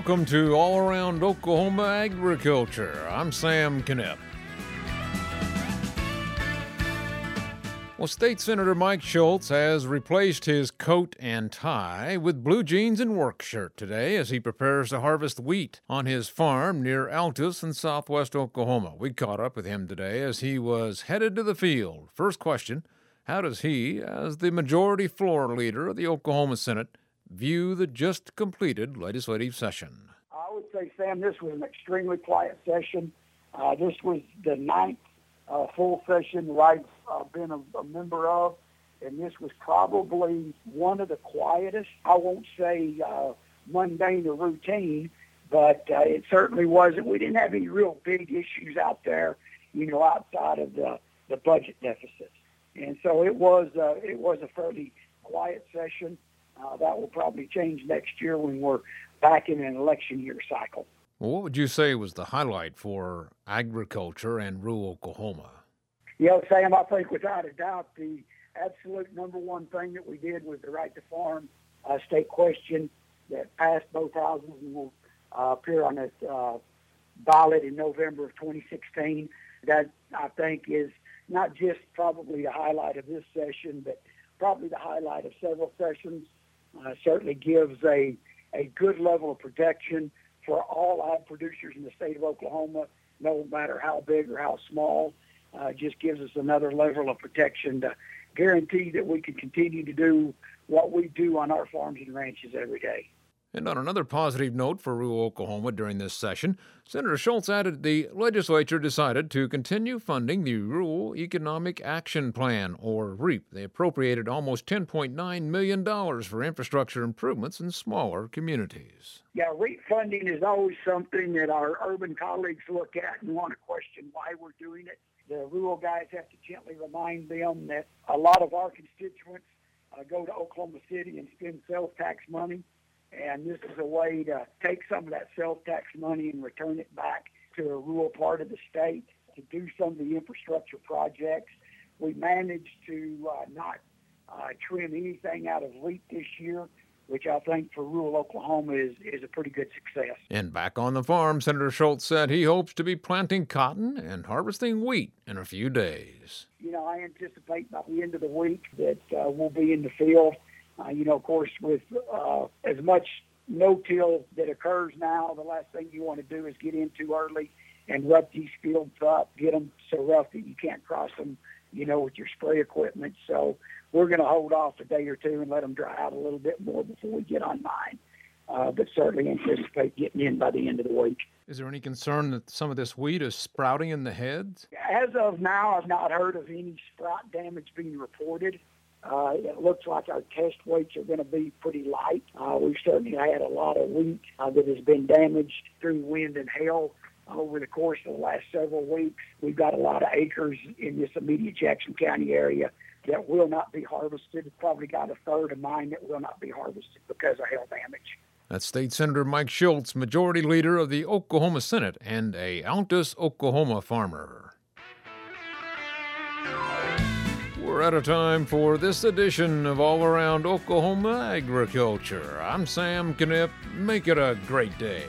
Welcome to All Around Oklahoma Agriculture. I'm Sam Knipp. Well, State Senator Mike Schulz has replaced his coat and tie with blue jeans and work shirt today as he prepares to harvest wheat on his farm near Altus in southwest Oklahoma. We caught up with him today as he was headed to the field. First question How does he, as the majority floor leader of the Oklahoma Senate, view the just completed legislative session? I would say, Sam, this was an extremely quiet session. Uh, this was the ninth uh, full session I've uh, been a, a member of, and this was probably one of the quietest. I won't say uh, mundane or routine, but uh, it certainly wasn't. We didn't have any real big issues out there, you know, outside of the, the budget deficit. And so it was uh, it was a fairly quiet session. Uh, that will probably change next year when we're back in an election year cycle. Well, what would you say was the highlight for agriculture and rural Oklahoma? Yeah, Sam, I think without a doubt the absolute number one thing that we did was the right to farm uh, state question that passed both houses and will uh, appear on the uh, ballot in November of 2016. That I think is not just probably the highlight of this session, but probably the highlight of several sessions uh, certainly gives a, a good level of protection for all ag producers in the state of Oklahoma, no matter how big or how small. Uh, just gives us another level of protection to guarantee that we can continue to do what we do on our farms and ranches every day. And on another positive note for rural Oklahoma during this session, Senator Schulz added the legislature decided to continue funding the Rural Economic Action Plan, or REAP. They appropriated almost $10.9 million for infrastructure improvements in smaller communities. Yeah, REAP funding is always something that our urban colleagues look at and want to question why we're doing it. The rural guys have to gently remind them that a lot of our constituents uh, go to Oklahoma City and spend sales tax money and this is a way to take some of that sales tax money and return it back to a rural part of the state to do some of the infrastructure projects. We managed to uh, not uh, trim anything out of REAP this year, which I think for rural Oklahoma is, is a pretty good success. And back on the farm, Senator Schulz said he hopes to be planting cotton and harvesting wheat in a few days. You know, I anticipate by the end of the week that uh, we'll be in the field uh, you know, of course, with uh, as much no-till that occurs now, the last thing you want to do is get in too early and rough these fields up, get them so rough that you can't cross them, you know, with your spray equipment. So we're going to hold off a day or two and let them dry out a little bit more before we get on mine. Uh, but certainly anticipate getting in by the end of the week. Is there any concern that some of this wheat is sprouting in the heads? As of now, I've not heard of any sprout damage being reported. Uh, it looks like our test weights are going to be pretty light. Uh, we've certainly had a lot of wheat uh, that has been damaged through wind and hail over the course of the last several weeks. We've got a lot of acres in this immediate Jackson County area that will not be harvested. Probably got a third of mine that will not be harvested because of hail damage. That's State Senator Mike Schulz, Majority Leader of the Oklahoma Senate and a Altus, Oklahoma farmer. We're out of time for this edition of All Around Oklahoma Agriculture. I'm Sam Knipp. Make it a great day.